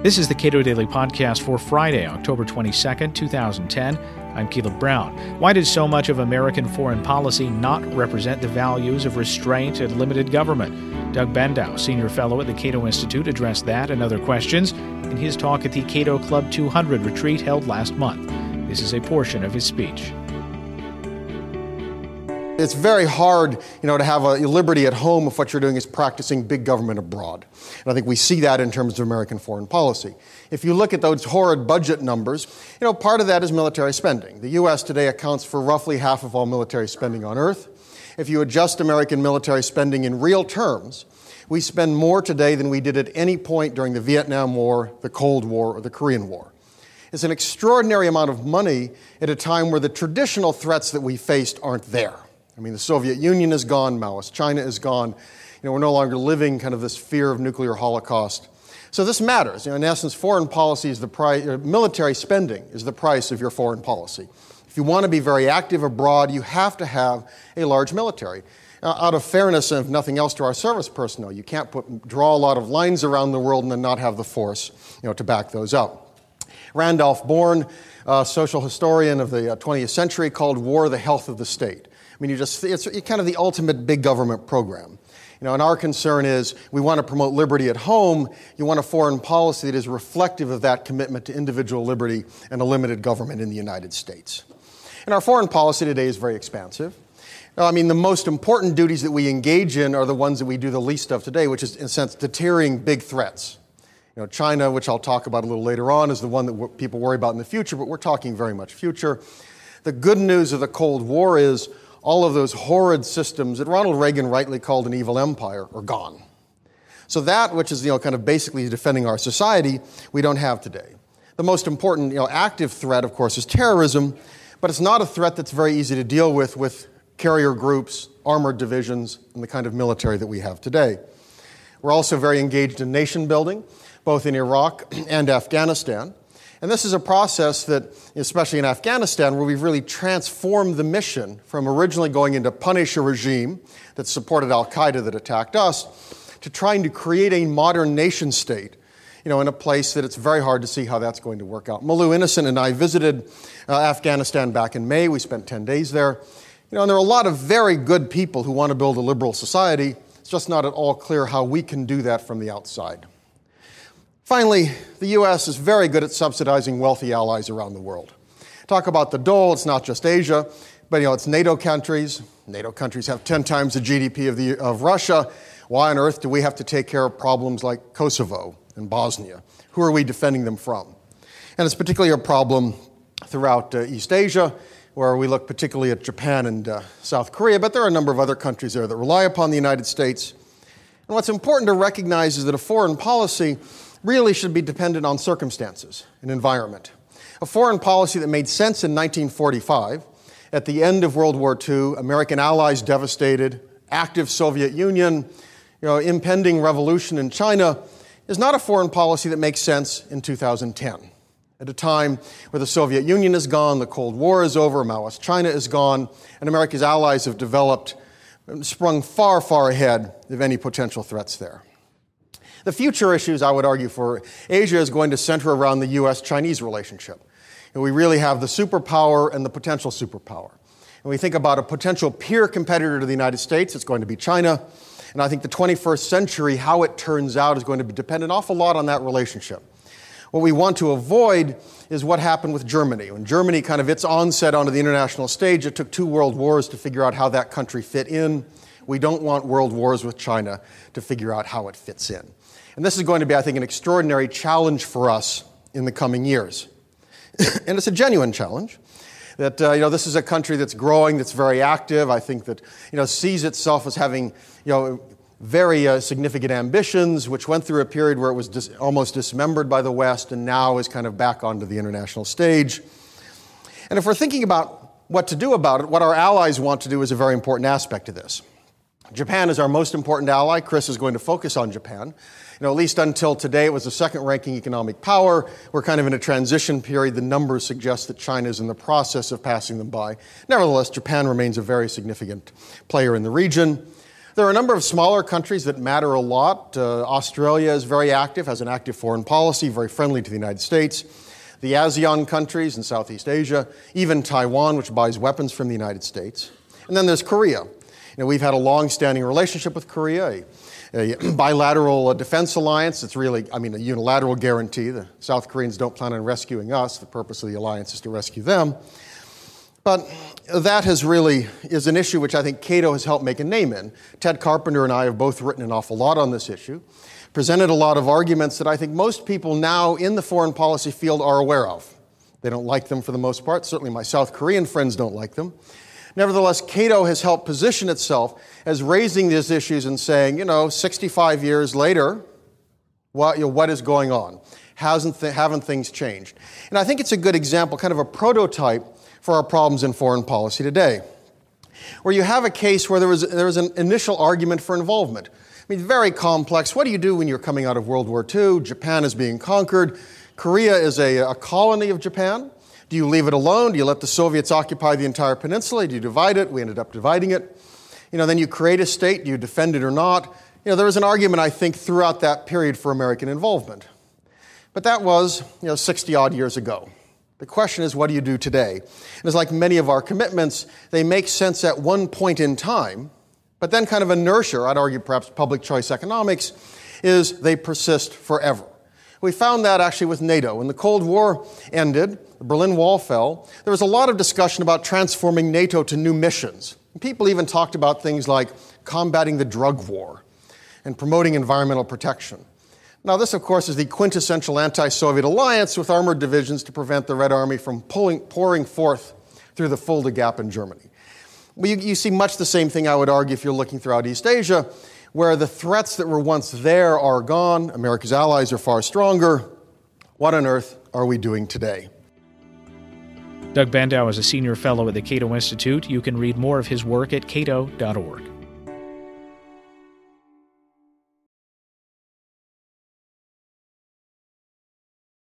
This is the Cato Daily Podcast for Friday, October 22nd, 2010. I'm Caleb Brown. Why does so much of American foreign policy not represent the values of restraint and limited government? Doug Bandow, senior fellow at the Cato Institute, addressed that and other questions in his talk at the Cato Club 200 retreat held last month. This is a portion of his speech. It's very hard, you know, to have a liberty at home if what you're doing is practicing big government abroad. And I think we see that in terms of American foreign policy. If you look at those horrid budget numbers, you know, part of that is military spending. The U.S. today accounts for roughly half of all military spending on earth. If you adjust American military spending in real terms, we spend more today than we did at any point during the Vietnam War, the Cold War, or the Korean War. It's an extraordinary amount of money at a time where the traditional threats that we faced aren't there. I mean, the Soviet Union is gone, Maoist China is gone. You know, we're no longer living kind of this fear of nuclear holocaust. So this matters. You know, in essence, foreign policy is the price, military spending is the price of your foreign policy. If you want to be very active abroad, you have to have a large military. Uh, out of fairness and if nothing else to our service personnel, you can't put, draw a lot of lines around the world and then not have the force you know, to back those up. Randolph Bourne, a social historian of the 20th uh, century, called war the health of the state. I mean, you just, it's kind of the ultimate big government program. You know, and our concern is we want to promote liberty at home. You want a foreign policy that is reflective of that commitment to individual liberty and a limited government in the United States. And our foreign policy today is very expansive. Now, I mean, the most important duties that we engage in are the ones that we do the least of today, which is, in a sense, deterring big threats. You know, China, which I'll talk about a little later on, is the one that people worry about in the future, but we're talking very much future. The good news of the Cold War is all of those horrid systems that Ronald Reagan rightly called an evil empire are gone. So that, which is you know, kind of basically defending our society, we don't have today. The most important you know, active threat, of course, is terrorism, but it's not a threat that's very easy to deal with with carrier groups, armored divisions, and the kind of military that we have today. We're also very engaged in nation building, both in Iraq and Afghanistan. And this is a process that, especially in Afghanistan, where we've really transformed the mission from originally going in to punish a regime that supported Al Qaeda that attacked us to trying to create a modern nation state. You know, in a place that it's very hard to see how that's going to work out. Malou Innocent and I visited uh, Afghanistan back in May. We spent 10 days there. You know, and there are a lot of very good people who want to build a liberal society. It's just not at all clear how we can do that from the outside. Finally, the U.S. is very good at subsidizing wealthy allies around the world. Talk about the dole, it's not just Asia, but you know, it's NATO countries. NATO countries have 10 times the GDP of, the, of Russia. Why on earth do we have to take care of problems like Kosovo and Bosnia? Who are we defending them from? And it's particularly a problem throughout uh, East Asia, where we look particularly at Japan and uh, South Korea, but there are a number of other countries there that rely upon the United States. And what's important to recognize is that a foreign policy really should be dependent on circumstances and environment. A foreign policy that made sense in 1945, at the end of World War II, American allies devastated, active Soviet Union, you know, impending revolution in China, is not a foreign policy that makes sense in 2010. At a time where the Soviet Union is gone, the Cold War is over, Maoist China is gone, and America's allies have developed, sprung far, far ahead of any potential threats there. The future issues, I would argue, for Asia is going to center around the US Chinese relationship. And we really have the superpower and the potential superpower. And we think about a potential peer competitor to the United States, it's going to be China. And I think the 21st century, how it turns out, is going to depend an awful lot on that relationship. What we want to avoid is what happened with Germany. When Germany kind of its onset onto the international stage, it took two world wars to figure out how that country fit in. We don't want world wars with China to figure out how it fits in. And this is going to be, I think, an extraordinary challenge for us in the coming years. and it's a genuine challenge. That uh, you know, this is a country that's growing, that's very active. I think that you know, sees itself as having you know, very uh, significant ambitions, which went through a period where it was dis- almost dismembered by the West and now is kind of back onto the international stage. And if we're thinking about what to do about it, what our allies want to do is a very important aspect of this. Japan is our most important ally. Chris is going to focus on Japan. You know, at least until today, it was the second ranking economic power. We're kind of in a transition period. The numbers suggest that China is in the process of passing them by. Nevertheless, Japan remains a very significant player in the region. There are a number of smaller countries that matter a lot. Uh, Australia is very active, has an active foreign policy, very friendly to the United States. The ASEAN countries in Southeast Asia, even Taiwan, which buys weapons from the United States. And then there's Korea. Know, we've had a long standing relationship with Korea, a, a bilateral uh, defense alliance. It's really, I mean, a unilateral guarantee. The South Koreans don't plan on rescuing us. The purpose of the alliance is to rescue them. But that has really is an issue which I think Cato has helped make a name in. Ted Carpenter and I have both written an awful lot on this issue, presented a lot of arguments that I think most people now in the foreign policy field are aware of. They don't like them for the most part. Certainly, my South Korean friends don't like them. Nevertheless, Cato has helped position itself as raising these issues and saying, you know, 65 years later, what, you know, what is going on? Hasn't th- haven't things changed? And I think it's a good example, kind of a prototype for our problems in foreign policy today, where you have a case where there was, there was an initial argument for involvement. I mean, very complex. What do you do when you're coming out of World War II? Japan is being conquered. Korea is a, a colony of Japan. Do you leave it alone? Do you let the Soviets occupy the entire peninsula? Do you divide it? We ended up dividing it. You know, then you create a state. Do you defend it or not? You know, there was an argument, I think, throughout that period for American involvement. But that was, you know, 60 odd years ago. The question is, what do you do today? And it's like many of our commitments, they make sense at one point in time, but then kind of inertia, I'd argue perhaps public choice economics, is they persist forever. We found that actually with NATO. When the Cold War ended, the Berlin Wall fell, there was a lot of discussion about transforming NATO to new missions. People even talked about things like combating the drug war and promoting environmental protection. Now, this, of course, is the quintessential anti Soviet alliance with armored divisions to prevent the Red Army from pulling, pouring forth through the Fulda Gap in Germany. Well, you, you see much the same thing, I would argue, if you're looking throughout East Asia where the threats that were once there are gone, America's allies are far stronger. What on earth are we doing today? Doug Bandow is a senior fellow at the Cato Institute. You can read more of his work at cato.org.